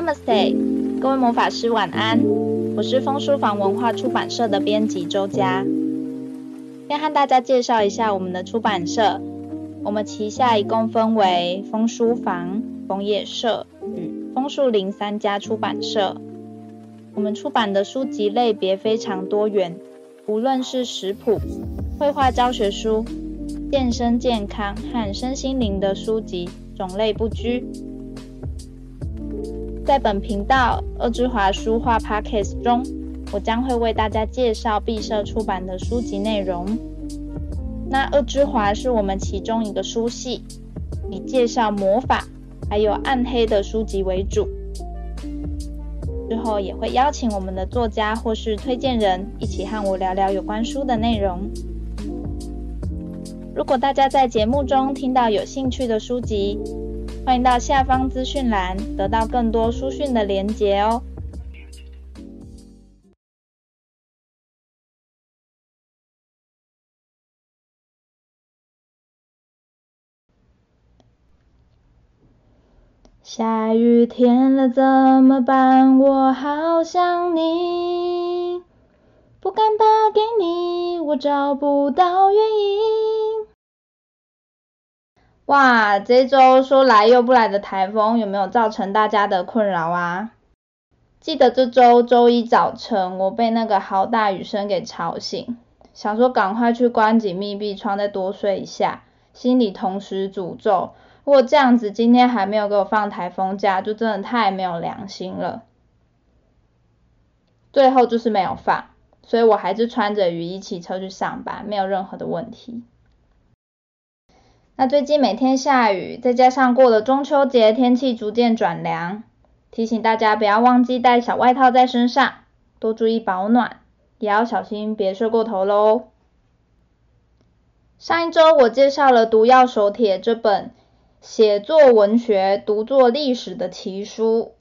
Namaste，各位魔法师晚安。我是枫书房文化出版社的编辑周佳，先和大家介绍一下我们的出版社。我们旗下一共分为枫书房、枫叶社与枫树林三家出版社。我们出版的书籍类别非常多元，无论是食谱、绘画教学书、健身健康和身心灵的书籍，种类不拘。在本频道“恶之华书画 Podcast” 中，我将会为大家介绍敝社出版的书籍内容。那恶之华是我们其中一个书系，以介绍魔法还有暗黑的书籍为主。之后也会邀请我们的作家或是推荐人一起和我聊聊有关书的内容。如果大家在节目中听到有兴趣的书籍，欢迎到下方资讯栏得到更多书讯的连结哦。下雨天了怎么办？我好想你，不敢打给你，我找不到原因。哇，这周说来又不来的台风有没有造成大家的困扰啊？记得这周周一早晨，我被那个好大雨声给吵醒，想说赶快去关紧密闭窗，再多睡一下，心里同时诅咒：如果这样子今天还没有给我放台风假，就真的太没有良心了。最后就是没有放，所以我还是穿着雨衣骑车去上班，没有任何的问题。那最近每天下雨，再加上过了中秋节，天气逐渐转凉，提醒大家不要忘记带小外套在身上，多注意保暖，也要小心别睡过头喽。上一周我介绍了《毒药手帖》这本写作文学、读作历史的奇书，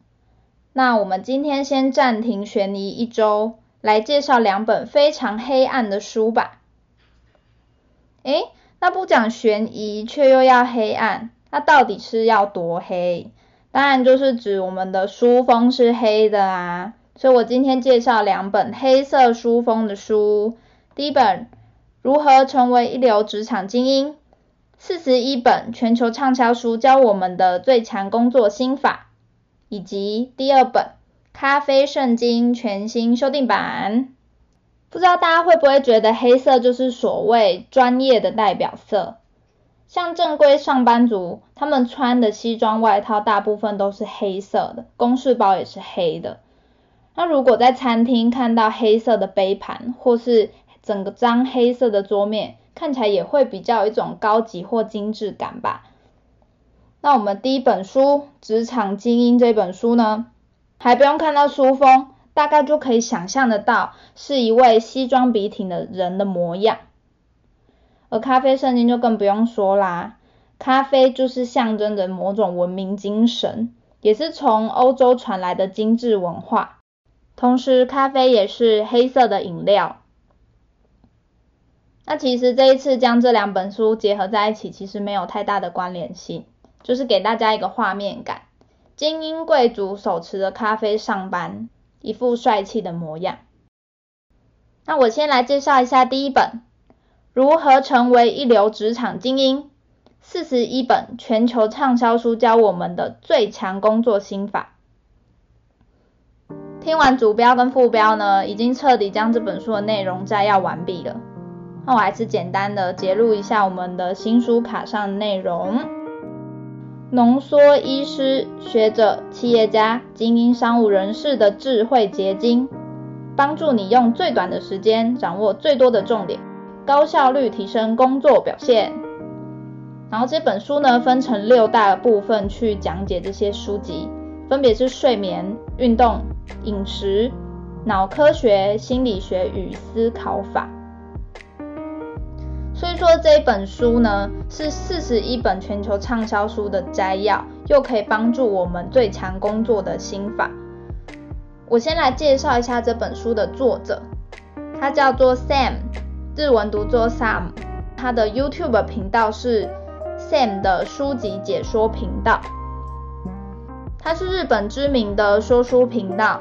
那我们今天先暂停悬疑一周，来介绍两本非常黑暗的书吧。诶那不讲悬疑却又要黑暗，那到底是要多黑？当然就是指我们的书封是黑的啊。所以我今天介绍两本黑色书封的书。第一本《如何成为一流职场精英》，四十一本全球畅销书教我们的最强工作心法，以及第二本《咖啡圣经》全新修订版。不知道大家会不会觉得黑色就是所谓专业的代表色？像正规上班族，他们穿的西装外套大部分都是黑色的，公事包也是黑的。那如果在餐厅看到黑色的杯盘，或是整个张黑色的桌面，看起来也会比较有一种高级或精致感吧？那我们第一本书《职场精英》这本书呢，还不用看到书封。大概就可以想象得到，是一位西装笔挺的人的模样。而咖啡圣经就更不用说啦，咖啡就是象征着某种文明精神，也是从欧洲传来的精致文化。同时，咖啡也是黑色的饮料。那其实这一次将这两本书结合在一起，其实没有太大的关联性，就是给大家一个画面感：精英贵族手持着咖啡上班。一副帅气的模样。那我先来介绍一下第一本《如何成为一流职场精英》，四十一本全球畅销书教我们的最强工作心法。听完主标跟副标呢，已经彻底将这本书的内容摘要完毕了。那我还是简单的节录一下我们的新书卡上的内容。浓缩医师、学者、企业家、精英商务人士的智慧结晶，帮助你用最短的时间掌握最多的重点，高效率提升工作表现。然后这本书呢，分成六大部分去讲解这些书籍，分别是睡眠、运动、饮食、脑科学、心理学与思考法。所以说这一本书呢，是四十一本全球畅销书的摘要，又可以帮助我们最强工作的心法。我先来介绍一下这本书的作者，他叫做 Sam，日文读作 Sam，他的 YouTube 频道是 Sam 的书籍解说频道。它是日本知名的说书频道，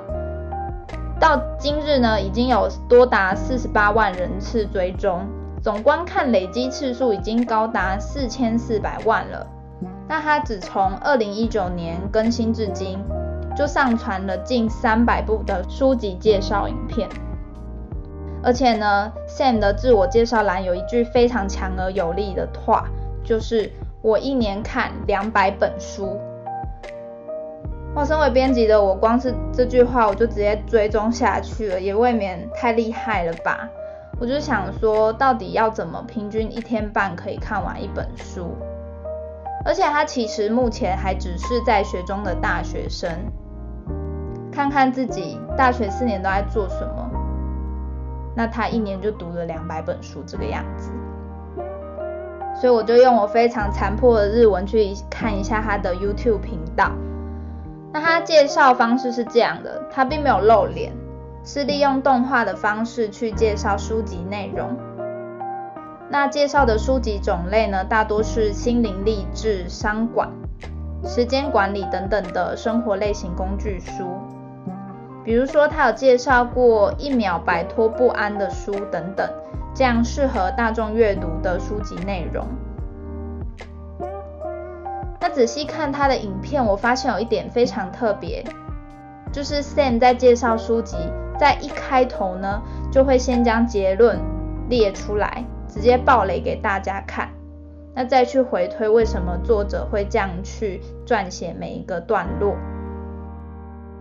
到今日呢，已经有多达四十八万人次追踪，总观看累积次数已经高达四千四百万了。那它只从二零一九年更新至今，就上传了近三百部的书籍介绍影片。而且呢，Sam 的自我介绍栏有一句非常强而有力的话，就是我一年看两百本书。哇，身为编辑的我，光是这句话我就直接追踪下去了，也未免太厉害了吧？我就想说，到底要怎么平均一天半可以看完一本书？而且他其实目前还只是在学中的大学生，看看自己大学四年都在做什么。那他一年就读了两百本书这个样子，所以我就用我非常残破的日文去看一下他的 YouTube 频道。那他介绍方式是这样的，他并没有露脸，是利用动画的方式去介绍书籍内容。那介绍的书籍种类呢，大多是心灵励志、商管、时间管理等等的生活类型工具书。比如说，他有介绍过一秒摆脱不安的书等等，这样适合大众阅读的书籍内容。那仔细看他的影片，我发现有一点非常特别，就是 Sam 在介绍书籍，在一开头呢，就会先将结论列出来，直接爆雷给大家看，那再去回推为什么作者会这样去撰写每一个段落。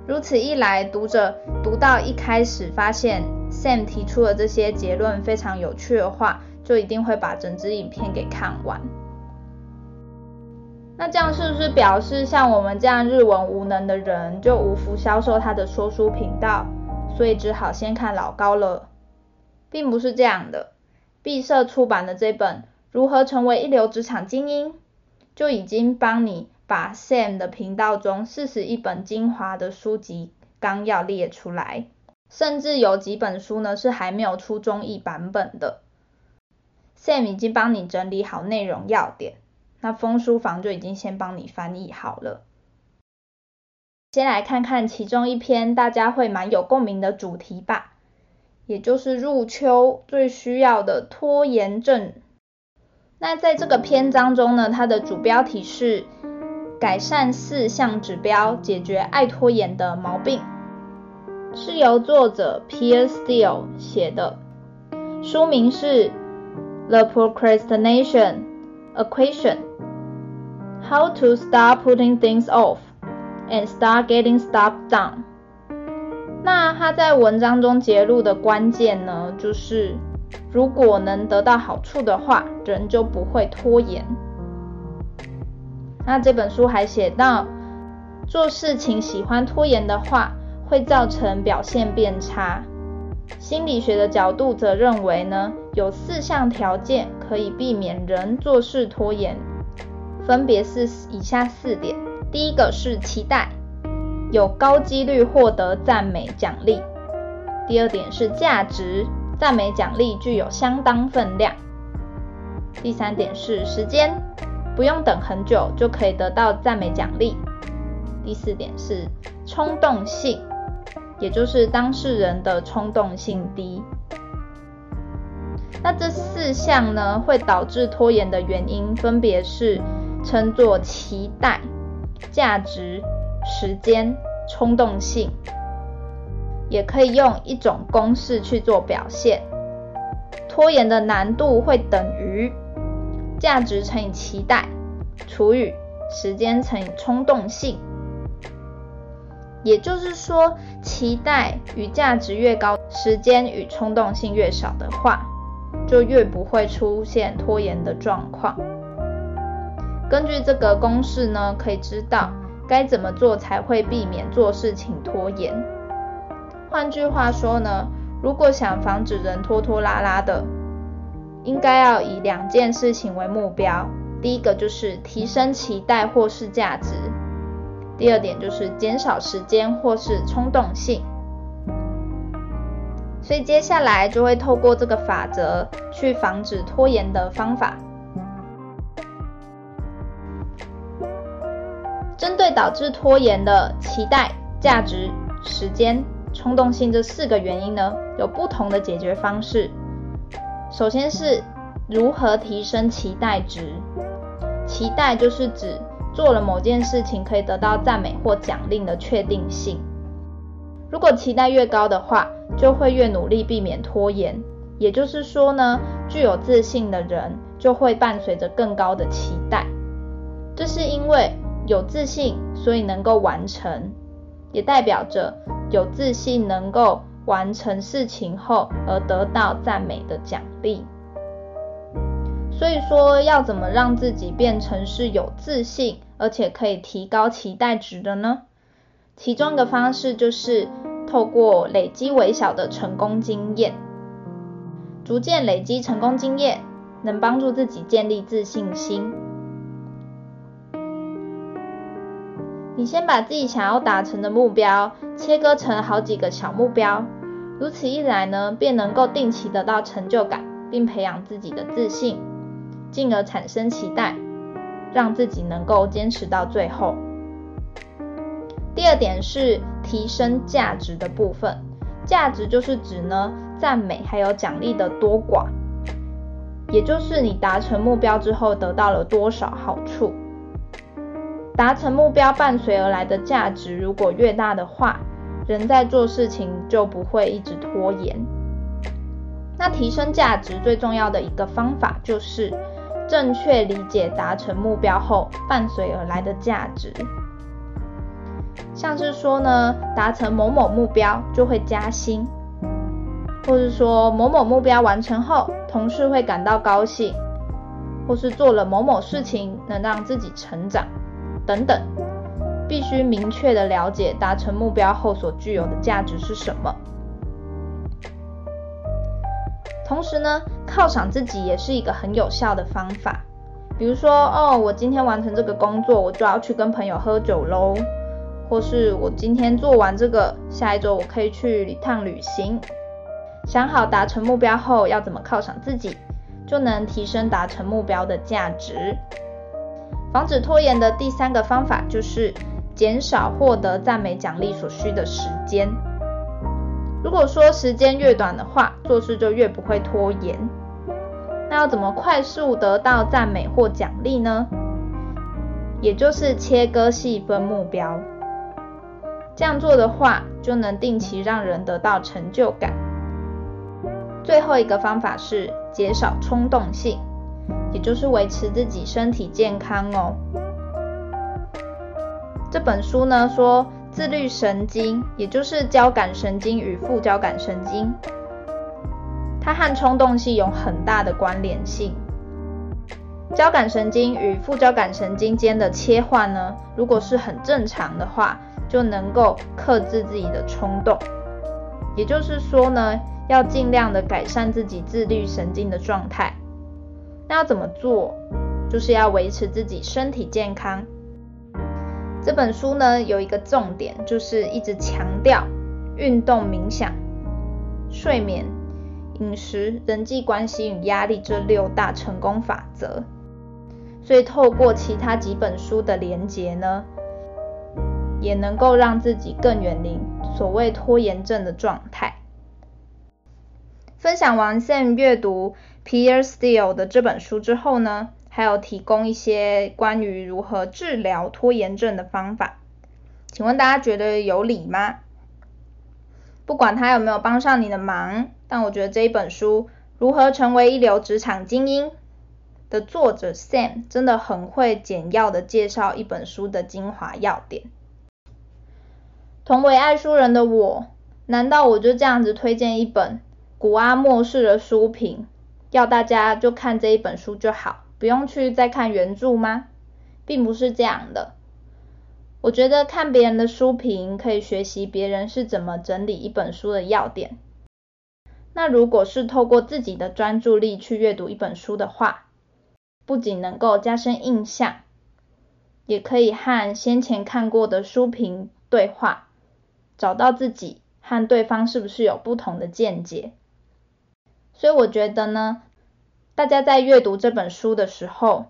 如此一来，读者读到一开始发现 Sam 提出的这些结论非常有趣的话，就一定会把整支影片给看完。那这样是不是表示像我们这样日文无能的人就无福消受他的说书频道，所以只好先看老高了？并不是这样的。毕社出版的这本《如何成为一流职场精英》就已经帮你。把 Sam 的频道中四十一本精华的书籍纲要列出来，甚至有几本书呢是还没有出中译版本的。Sam 已经帮你整理好内容要点，那风书房就已经先帮你翻译好了。先来看看其中一篇大家会蛮有共鸣的主题吧，也就是入秋最需要的拖延症。那在这个篇章中呢，它的主标题是。改善四项指标，解决爱拖延的毛病，是由作者 Pierre Steele 写的。书名是《The Procrastination Equation: How to Stop Putting Things Off and Start Getting Stuff Done》。那他在文章中揭露的关键呢，就是如果能得到好处的话，人就不会拖延。那这本书还写到，做事情喜欢拖延的话，会造成表现变差。心理学的角度则认为呢，有四项条件可以避免人做事拖延，分别是以下四点：第一个是期待，有高几率获得赞美奖励；第二点是价值，赞美奖励具有相当分量；第三点是时间。不用等很久就可以得到赞美奖励。第四点是冲动性，也就是当事人的冲动性低。那这四项呢，会导致拖延的原因分别是称作期待、价值、时间、冲动性，也可以用一种公式去做表现。拖延的难度会等于。价值乘以期待除以时间乘以冲动性，也就是说，期待与价值越高，时间与冲动性越少的话，就越不会出现拖延的状况。根据这个公式呢，可以知道该怎么做才会避免做事情拖延。换句话说呢，如果想防止人拖拖拉拉的，应该要以两件事情为目标，第一个就是提升期待或是价值，第二点就是减少时间或是冲动性。所以接下来就会透过这个法则去防止拖延的方法。针对导致拖延的期待、价值、时间、冲动性这四个原因呢，有不同的解决方式。首先是如何提升期待值。期待就是指做了某件事情可以得到赞美或奖励的确定性。如果期待越高的话，就会越努力避免拖延。也就是说呢，具有自信的人就会伴随着更高的期待。这是因为有自信，所以能够完成，也代表着有自信能够完成事情后而得到赞美的奖励。所以说，要怎么让自己变成是有自信，而且可以提高期待值的呢？其中一个方式就是透过累积微小的成功经验，逐渐累积成功经验，能帮助自己建立自信心。你先把自己想要达成的目标切割成好几个小目标，如此一来呢，便能够定期得到成就感，并培养自己的自信。进而产生期待，让自己能够坚持到最后。第二点是提升价值的部分，价值就是指呢，赞美还有奖励的多寡，也就是你达成目标之后得到了多少好处。达成目标伴随而来的价值如果越大的话，人在做事情就不会一直拖延。那提升价值最重要的一个方法就是。正确理解达成目标后伴随而来的价值，像是说呢，达成某某目标就会加薪，或是说某某目标完成后同事会感到高兴，或是做了某某事情能让自己成长等等，必须明确的了解达成目标后所具有的价值是什么。同时呢，犒赏自己也是一个很有效的方法。比如说，哦，我今天完成这个工作，我就要去跟朋友喝酒喽；或是我今天做完这个，下一周我可以去一趟旅行。想好达成目标后要怎么犒赏自己，就能提升达成目标的价值。防止拖延的第三个方法就是减少获得赞美奖励所需的时间。如果说时间越短的话，做事就越不会拖延。那要怎么快速得到赞美或奖励呢？也就是切割细分目标。这样做的话，就能定期让人得到成就感。最后一个方法是减少冲动性，也就是维持自己身体健康哦。这本书呢说，自律神经，也就是交感神经与副交感神经，它和冲动性有很大的关联性。交感神经与副交感神经间的切换呢，如果是很正常的话，就能够克制自己的冲动。也就是说呢，要尽量的改善自己自律神经的状态。那要怎么做？就是要维持自己身体健康。这本书呢，有一个重点，就是一直强调运动、冥想、睡眠、饮食、人际关系与压力这六大成功法则。所以透过其他几本书的连结呢，也能够让自己更远离所谓拖延症的状态。分享完 Sam 阅读 Peter Thiel 的这本书之后呢，还有提供一些关于如何治疗拖延症的方法，请问大家觉得有理吗？不管他有没有帮上你的忙，但我觉得这一本书《如何成为一流职场精英》的作者 Sam 真的很会简要的介绍一本书的精华要点。同为爱书人的我，难道我就这样子推荐一本古阿莫式的书评，要大家就看这一本书就好？不用去再看原著吗？并不是这样的。我觉得看别人的书评可以学习别人是怎么整理一本书的要点。那如果是透过自己的专注力去阅读一本书的话，不仅能够加深印象，也可以和先前看过的书评对话，找到自己和对方是不是有不同的见解。所以我觉得呢，大家在阅读这本书的时候，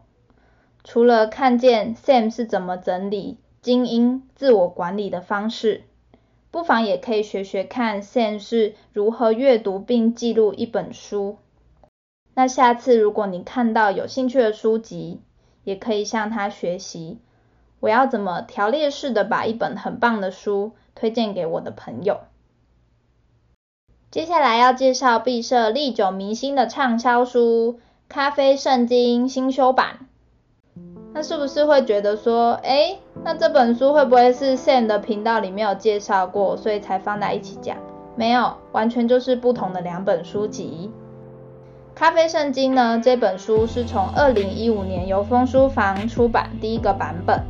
除了看见 Sam 是怎么整理、精英自我管理的方式。不妨也可以学学看 Sam 是如何阅读并记录一本书。那下次如果你看到有兴趣的书籍，也可以向他学习。我要怎么条列式的把一本很棒的书推荐给我的朋友？接下来要介绍毕设历久弥新的畅销书《咖啡圣经》新修版。那是不是会觉得说，诶，那这本书会不会是 Sam 的频道里面有介绍过，所以才放在一起讲？没有，完全就是不同的两本书籍。《咖啡圣经》呢，这本书是从二零一五年由枫书房出版第一个版本，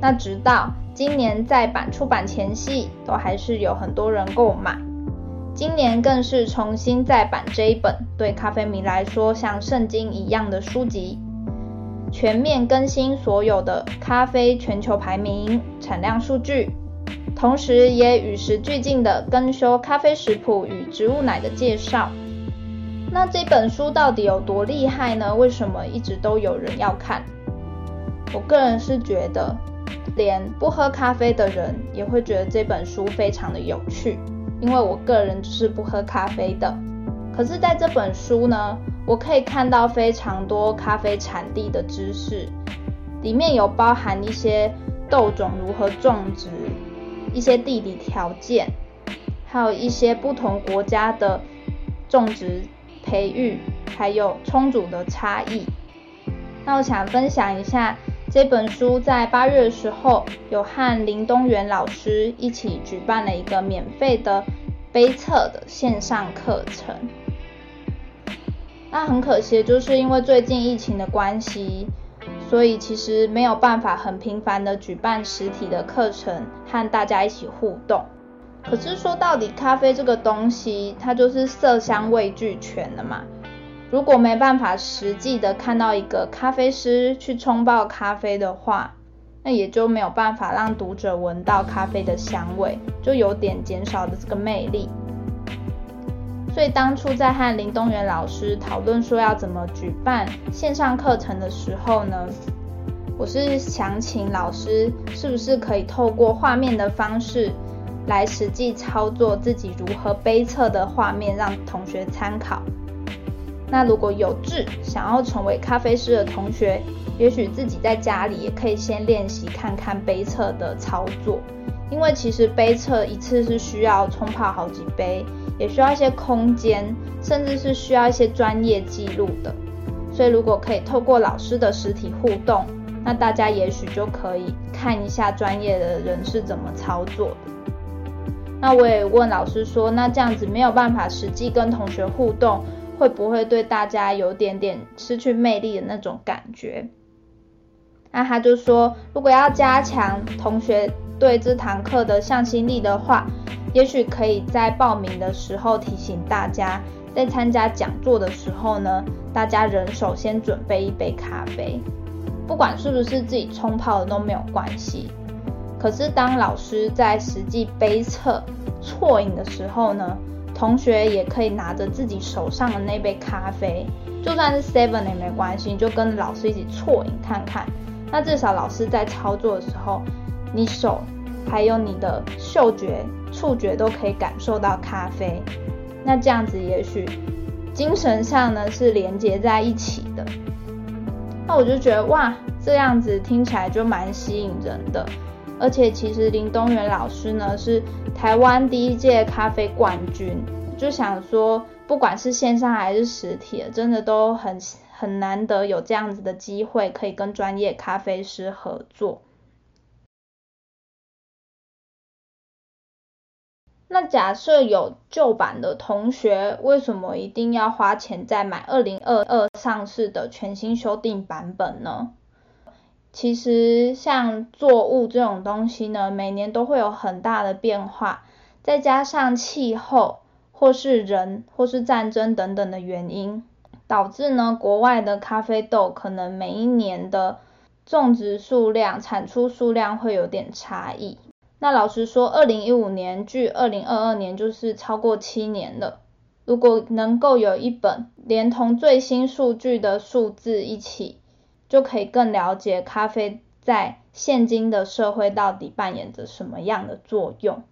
那直到今年再版出版前夕，都还是有很多人购买。今年更是重新再版这一本，对咖啡迷来说像圣经一样的书籍。全面更新所有的咖啡全球排名、产量数据，同时也与时俱进的更修咖啡食谱与植物奶的介绍。那这本书到底有多厉害呢？为什么一直都有人要看？我个人是觉得，连不喝咖啡的人也会觉得这本书非常的有趣，因为我个人就是不喝咖啡的。可是在这本书呢，我可以看到非常多咖啡产地的知识，里面有包含一些豆种如何种植，一些地理条件，还有一些不同国家的种植、培育，还有充足的差异。那我想分享一下这本书在八月的时候，有和林东元老师一起举办了一个免费的杯测的线上课程。那很可惜，就是因为最近疫情的关系，所以其实没有办法很频繁的举办实体的课程和大家一起互动。可是说到底，咖啡这个东西，它就是色香味俱全的嘛。如果没办法实际的看到一个咖啡师去冲泡咖啡的话，那也就没有办法让读者闻到咖啡的香味，就有点减少了这个魅力。所以当初在和林东元老师讨论说要怎么举办线上课程的时候呢，我是想请老师是不是可以透过画面的方式来实际操作自己如何杯测的画面，让同学参考。那如果有志想要成为咖啡师的同学，也许自己在家里也可以先练习看看杯测的操作，因为其实杯测一次是需要冲泡好几杯。也需要一些空间，甚至是需要一些专业记录的。所以如果可以透过老师的实体互动，那大家也许就可以看一下专业的人是怎么操作的。那我也问老师说，那这样子没有办法实际跟同学互动，会不会对大家有点点失去魅力的那种感觉？那他就说，如果要加强同学对这堂课的向心力的话，也许可以在报名的时候提醒大家，在参加讲座的时候呢，大家人手先准备一杯咖啡，不管是不是自己冲泡的都没有关系。可是当老师在实际杯测错饮的时候呢，同学也可以拿着自己手上的那杯咖啡，就算是 seven 也没关系，就跟老师一起啜饮看看。那至少老师在操作的时候，你手还有你的嗅觉。触觉都可以感受到咖啡，那这样子也许精神上呢是连接在一起的。那我就觉得哇，这样子听起来就蛮吸引人的。而且其实林东元老师呢是台湾第一届咖啡冠军，就想说不管是线上还是实体，真的都很很难得有这样子的机会可以跟专业咖啡师合作。那假设有旧版的同学，为什么一定要花钱再买二零二二上市的全新修订版本呢？其实像作物这种东西呢，每年都会有很大的变化，再加上气候或是人或是战争等等的原因，导致呢国外的咖啡豆可能每一年的种植数量、产出数量会有点差异。那老实说，二零一五年距二零二二年就是超过七年了。如果能够有一本连同最新数据的数字一起，就可以更了解咖啡在现今的社会到底扮演着什么样的作用。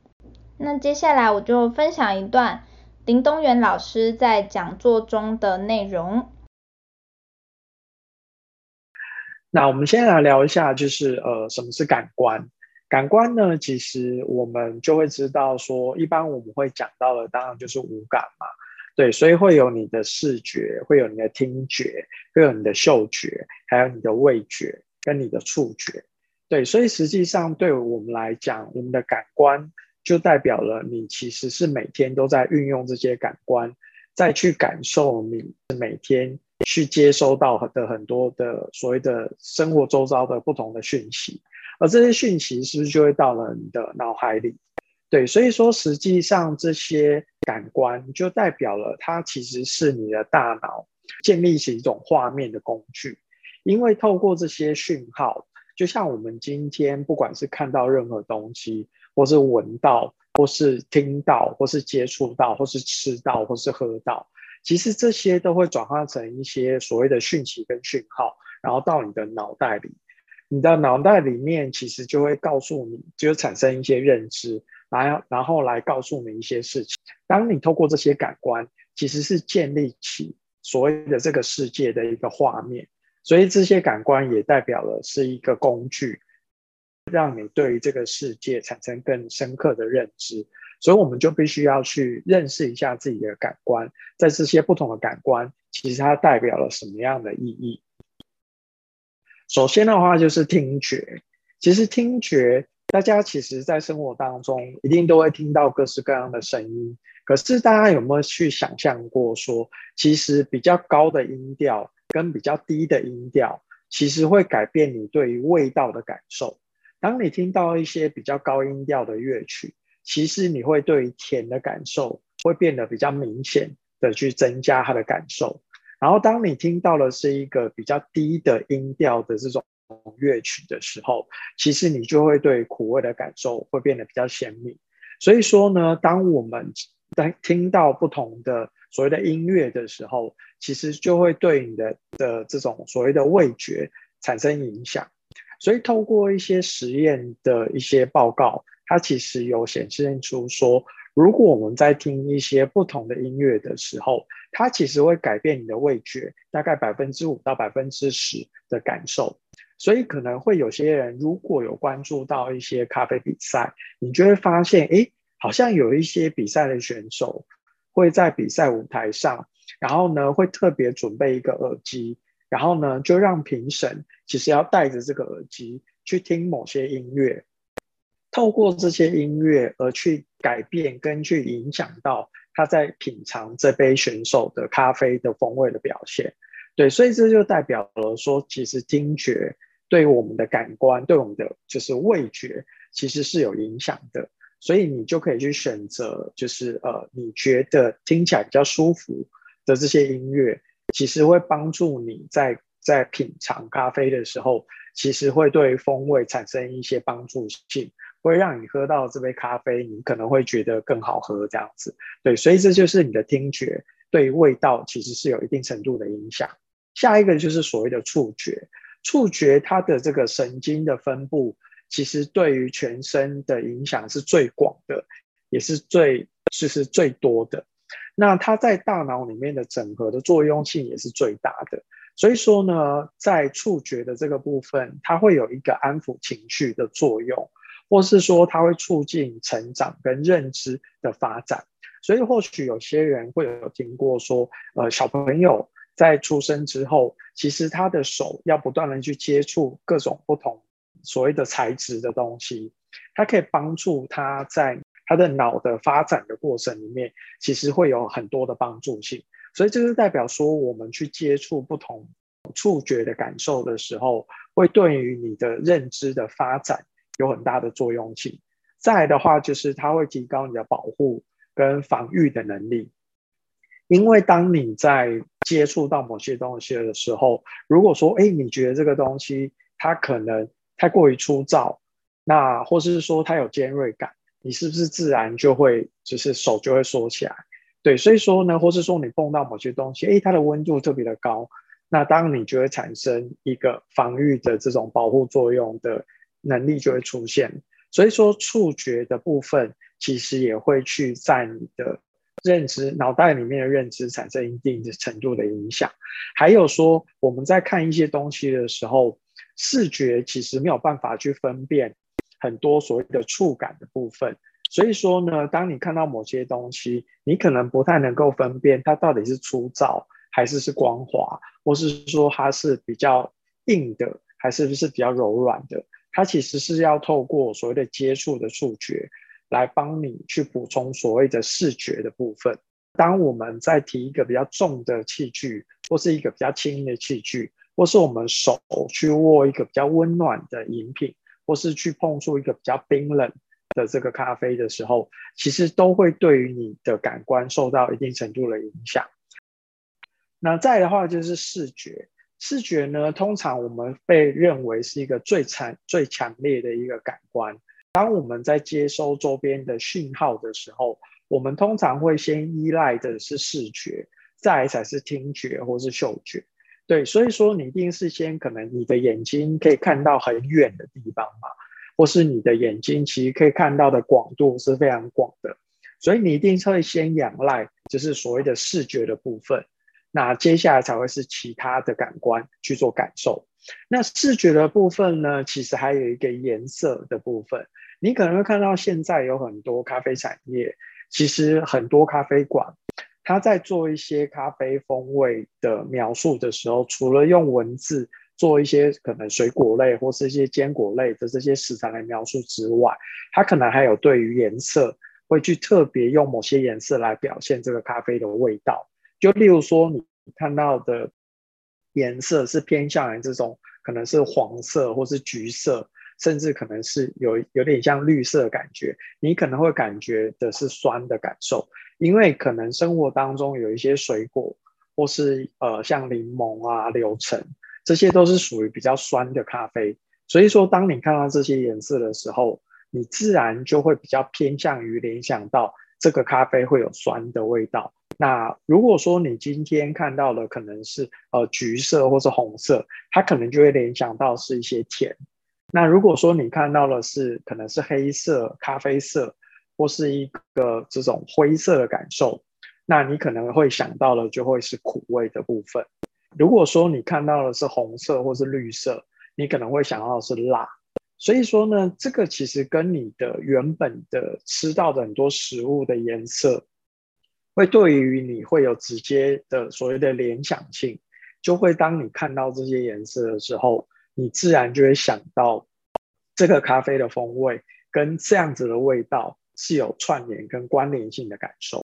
那接下来我就分享一段林东元老师在讲座中的内容。那我们先来聊一下，就是呃，什么是感官？感官呢，其实我们就会知道说，一般我们会讲到的，当然就是五感嘛。对，所以会有你的视觉，会有你的听觉，会有你的嗅觉，还有你的味觉跟你的触觉。对，所以实际上对我们来讲，我们的感官就代表了你其实是每天都在运用这些感官，再去感受你每天去接收到的很多的所谓的生活周遭的不同的讯息。而这些讯息是不是就会到了你的脑海里？对，所以说实际上这些感官就代表了它其实是你的大脑建立起一种画面的工具，因为透过这些讯号，就像我们今天不管是看到任何东西，或是闻到，或是听到，或是接触到，或是吃到，或是喝到，其实这些都会转化成一些所谓的讯息跟讯号，然后到你的脑袋里。你的脑袋里面其实就会告诉你，就产生一些认知，来，然后来告诉你一些事情。当你透过这些感官，其实是建立起所谓的这个世界的一个画面。所以这些感官也代表了是一个工具，让你对于这个世界产生更深刻的认知。所以我们就必须要去认识一下自己的感官，在这些不同的感官，其实它代表了什么样的意义。首先的话就是听觉，其实听觉，大家其实在生活当中一定都会听到各式各样的声音。可是大家有没有去想象过说，其实比较高的音调跟比较低的音调，其实会改变你对于味道的感受。当你听到一些比较高音调的乐曲，其实你会对于甜的感受会变得比较明显的去增加它的感受。然后，当你听到的是一个比较低的音调的这种乐曲的时候，其实你就会对苦味的感受会变得比较鲜明。所以说呢，当我们当听到不同的所谓的音乐的时候，其实就会对你的的这种所谓的味觉产生影响。所以，透过一些实验的一些报告，它其实有显示出说，如果我们在听一些不同的音乐的时候，它其实会改变你的味觉，大概百分之五到百分之十的感受。所以可能会有些人如果有关注到一些咖啡比赛，你就会发现，诶，好像有一些比赛的选手会在比赛舞台上，然后呢会特别准备一个耳机，然后呢就让评审其实要戴着这个耳机去听某些音乐。透过这些音乐而去改变跟去影响到他在品尝这杯选手的咖啡的风味的表现，对，所以这就代表了说，其实听觉对我们的感官，对我们的就是味觉，其实是有影响的。所以你就可以去选择，就是呃，你觉得听起来比较舒服的这些音乐，其实会帮助你在在品尝咖啡的时候，其实会对风味产生一些帮助性。会让你喝到这杯咖啡，你可能会觉得更好喝这样子，对，所以这就是你的听觉对味道其实是有一定程度的影响。下一个就是所谓的触觉，触觉它的这个神经的分布，其实对于全身的影响是最广的，也是最就是最多的。那它在大脑里面的整合的作用性也是最大的。所以说呢，在触觉的这个部分，它会有一个安抚情绪的作用。或是说它会促进成长跟认知的发展，所以或许有些人会有听过说，呃，小朋友在出生之后，其实他的手要不断的去接触各种不同所谓的材质的东西，它可以帮助他在他的脑的发展的过程里面，其实会有很多的帮助性。所以这是代表说，我们去接触不同触觉的感受的时候，会对于你的认知的发展。有很大的作用性。再来的话，就是它会提高你的保护跟防御的能力。因为当你在接触到某些东西的时候，如果说，哎，你觉得这个东西它可能太过于粗糙，那或是说它有尖锐感，你是不是自然就会就是手就会缩起来？对，所以说呢，或是说你碰到某些东西，哎，它的温度特别的高，那当你就会产生一个防御的这种保护作用的能力就会出现。所以说触觉的部分其实也会去在你的认知脑袋里面的认知产生一定的程度的影响。还有说我们在看一些东西的时候，视觉其实没有办法去分辨很多所谓的触感的部分。所以说呢，当你看到某些东西，你可能不太能够分辨它到底是粗糙还是是光滑，或是说它是比较硬的，还是不是比较柔软的。它其实是要透过所谓的接触的触觉来帮你去补充所谓的视觉的部分。当我们在提一个比较重的器具，或是一个比较轻的器具，或是我们手去握一个比较温暖的饮品，或是去碰触一个比较冰冷的这个咖啡的时候，其实都会对于你的感官受到一定程度的影响。那再的话就是视觉。视觉呢，通常我们被认为是一个最强、最强烈的一个感官。当我们在接收周边的讯号的时候，我们通常会先依赖的是视觉，再来才是听觉或是嗅觉。对，所以说你一定是先可能你的眼睛可以看到很远的地方嘛，或是你的眼睛其实可以看到的广度是非常广的，所以你一定会先仰赖就是所谓的视觉的部分。那接下来才会是其他的感官去做感受。那视觉的部分呢，其实还有一个颜色的部分。你可能会看到现在有很多咖啡产业，其实很多咖啡馆，它在做一些咖啡风味的描述的时候，除了用文字做一些可能水果类或是一些坚果类的这些食材来描述之外，它可能还有对于颜色会去特别用某些颜色来表现这个咖啡的味道。就例如说，你看到的颜色是偏向于这种，可能是黄色，或是橘色，甚至可能是有有点像绿色感觉。你可能会感觉的是酸的感受，因为可能生活当中有一些水果，或是呃像柠檬啊、柳橙，这些都是属于比较酸的咖啡。所以说，当你看到这些颜色的时候，你自然就会比较偏向于联想到这个咖啡会有酸的味道。那如果说你今天看到的可能是呃橘色或是红色，它可能就会联想到是一些甜。那如果说你看到的是可能是黑色、咖啡色或是一个这种灰色的感受，那你可能会想到的就会是苦味的部分。如果说你看到的是红色或是绿色，你可能会想到的是辣。所以说呢，这个其实跟你的原本的吃到的很多食物的颜色。会对于你会有直接的所谓的联想性，就会当你看到这些颜色的时候，你自然就会想到这个咖啡的风味跟这样子的味道是有串联跟关联性的感受。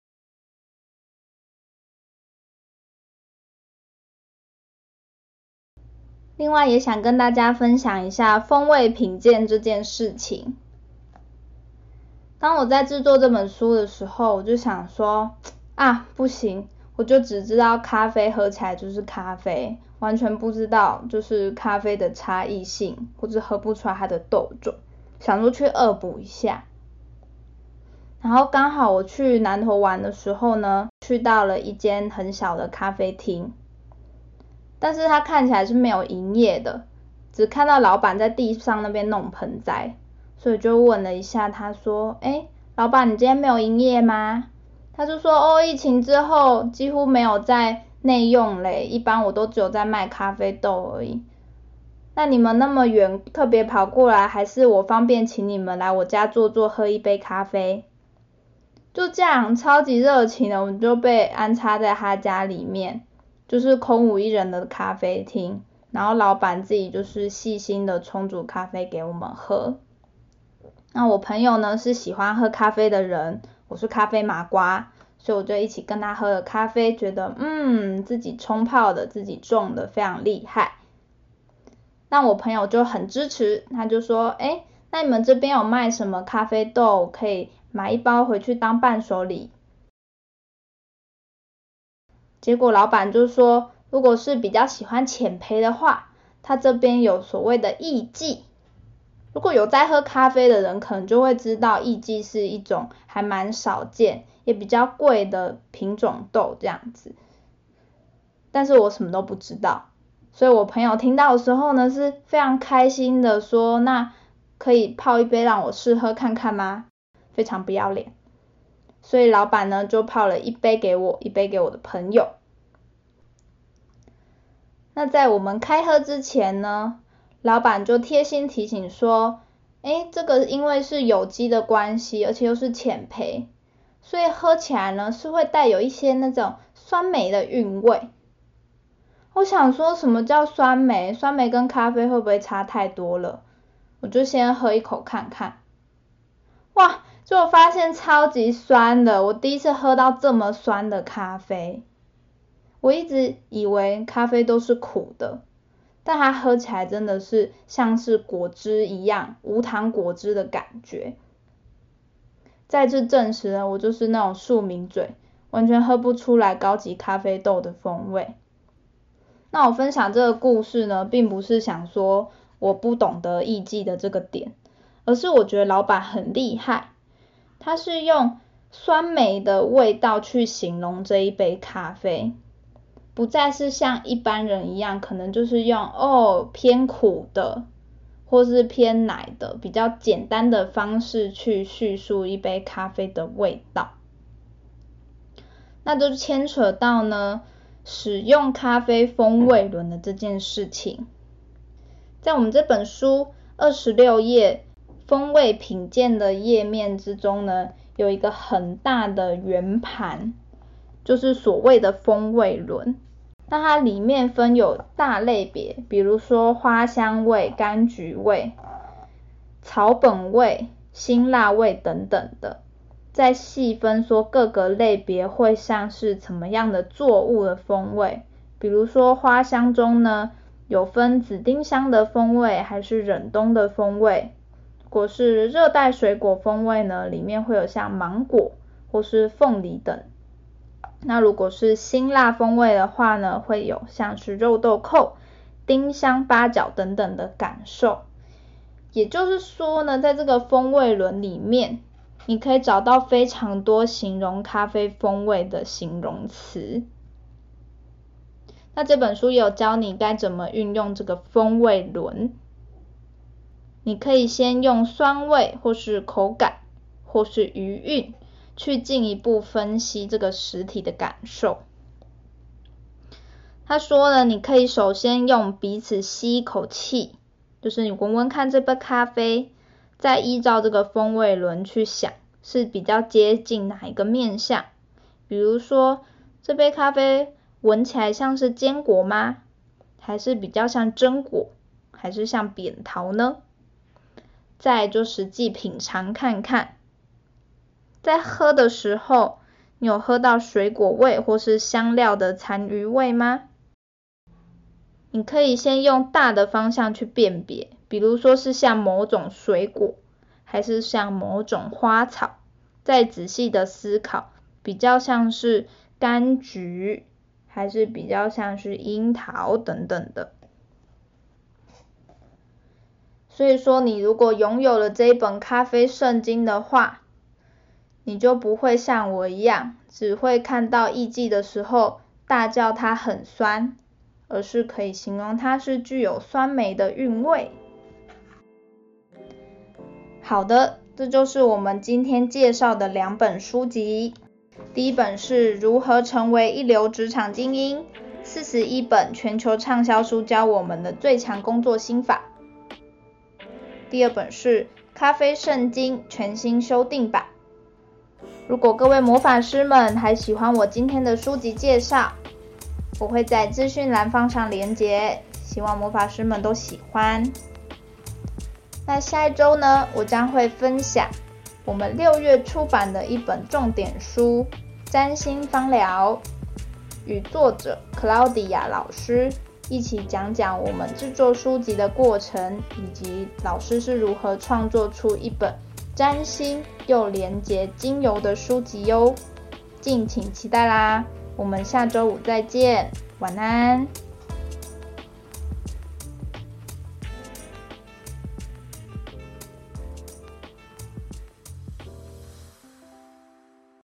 另外，也想跟大家分享一下风味品鉴这件事情。当我在制作这本书的时候，我就想说，啊，不行，我就只知道咖啡喝起来就是咖啡，完全不知道就是咖啡的差异性，或者喝不出来它的豆种，想说去恶补一下。然后刚好我去南投玩的时候呢，去到了一间很小的咖啡厅，但是它看起来是没有营业的，只看到老板在地上那边弄盆栽。所以就问了一下，他说：“哎，老板，你今天没有营业吗？”他就说：“哦，疫情之后几乎没有在内用嘞，一般我都只有在卖咖啡豆而已。那你们那么远特别跑过来，还是我方便请你们来我家坐坐，喝一杯咖啡？”就这样，超级热情的，我们就被安插在他家里面，就是空无一人的咖啡厅，然后老板自己就是细心的冲煮咖啡给我们喝。那我朋友呢，是喜欢喝咖啡的人，我是咖啡麻瓜，所以我就一起跟他喝了咖啡，觉得嗯，自己冲泡的，自己种的非常厉害。那我朋友就很支持，他就说，诶，那你们这边有卖什么咖啡豆，可以买一包回去当伴手礼。结果老板就说，如果是比较喜欢浅焙的话，他这边有所谓的艺妓。如果有在喝咖啡的人，可能就会知道艺妓是一种还蛮少见，也比较贵的品种豆这样子。但是我什么都不知道。所以我朋友听到的时候呢，是非常开心的说：“那可以泡一杯让我试喝看看吗？”非常不要脸。所以老板呢就泡了一杯给我，一杯给我的朋友。那在我们开喝之前呢，老板就贴心提醒说：“诶，这个因为是有机的关系，而且又是浅焙，所以喝起来呢是会带有一些那种酸梅的韵味。”我想说什么叫酸梅？酸梅跟咖啡会不会差太多了？我就先喝一口看看。哇，结果发现超级酸的，我第一次喝到这么酸的咖啡。我一直以为咖啡都是苦的，但它喝起来真的是像是果汁一样，无糖果汁的感觉。再次证实了我就是那种庶民嘴，完全喝不出来高级咖啡豆的风味。那我分享这个故事呢，并不是想说我不懂得艺妓的这个点，而是我觉得老板很厉害，他是用酸梅的味道去形容这一杯咖啡，不再是像一般人一样，可能就是用哦偏苦的，或是偏奶的比较简单的方式去叙述一杯咖啡的味道，那就牵扯到呢。使用咖啡风味轮的这件事情，在我们这本书二十六页风味品鉴的页面之中呢，有一个很大的圆盘，就是所谓的风味轮。那它里面分有大类别，比如说花香味、柑橘味、草本味、辛辣味等等的。再细分说各个类别会像是怎么样的作物的风味，比如说花香中呢，有分紫丁香的风味还是忍冬的风味。如果是热带水果风味呢，里面会有像芒果或是凤梨等。那如果是辛辣风味的话呢，会有像是肉豆蔻、丁香、八角等等的感受。也就是说呢，在这个风味轮里面。你可以找到非常多形容咖啡风味的形容词。那这本书也有教你该怎么运用这个风味轮。你可以先用酸味，或是口感，或是余韵，去进一步分析这个实体的感受。他说呢，你可以首先用鼻子吸一口气，就是你闻闻看这杯咖啡。再依照这个风味轮去想，是比较接近哪一个面向？比如说，这杯咖啡闻起来像是坚果吗？还是比较像榛果？还是像扁桃呢？再就实际品尝看看。在喝的时候，你有喝到水果味或是香料的残余味吗？你可以先用大的方向去辨别。比如说是像某种水果，还是像某种花草，再仔细的思考，比较像是柑橘，还是比较像是樱桃等等的。所以说，你如果拥有了这一本咖啡圣经的话，你就不会像我一样，只会看到艺妓的时候大叫它很酸，而是可以形容它是具有酸梅的韵味。好的，这就是我们今天介绍的两本书籍。第一本是如何成为一流职场精英，四十一本全球畅销书教我们的最强工作心法。第二本是咖啡圣经全新修订版。如果各位魔法师们还喜欢我今天的书籍介绍，我会在资讯栏放上链接，希望魔法师们都喜欢。那下一周呢，我将会分享我们六月出版的一本重点书《占星芳疗》，与作者 Claudia 老师一起讲讲我们制作书籍的过程，以及老师是如何创作出一本占星又连接精油的书籍哟。敬请期待啦！我们下周五再见，晚安。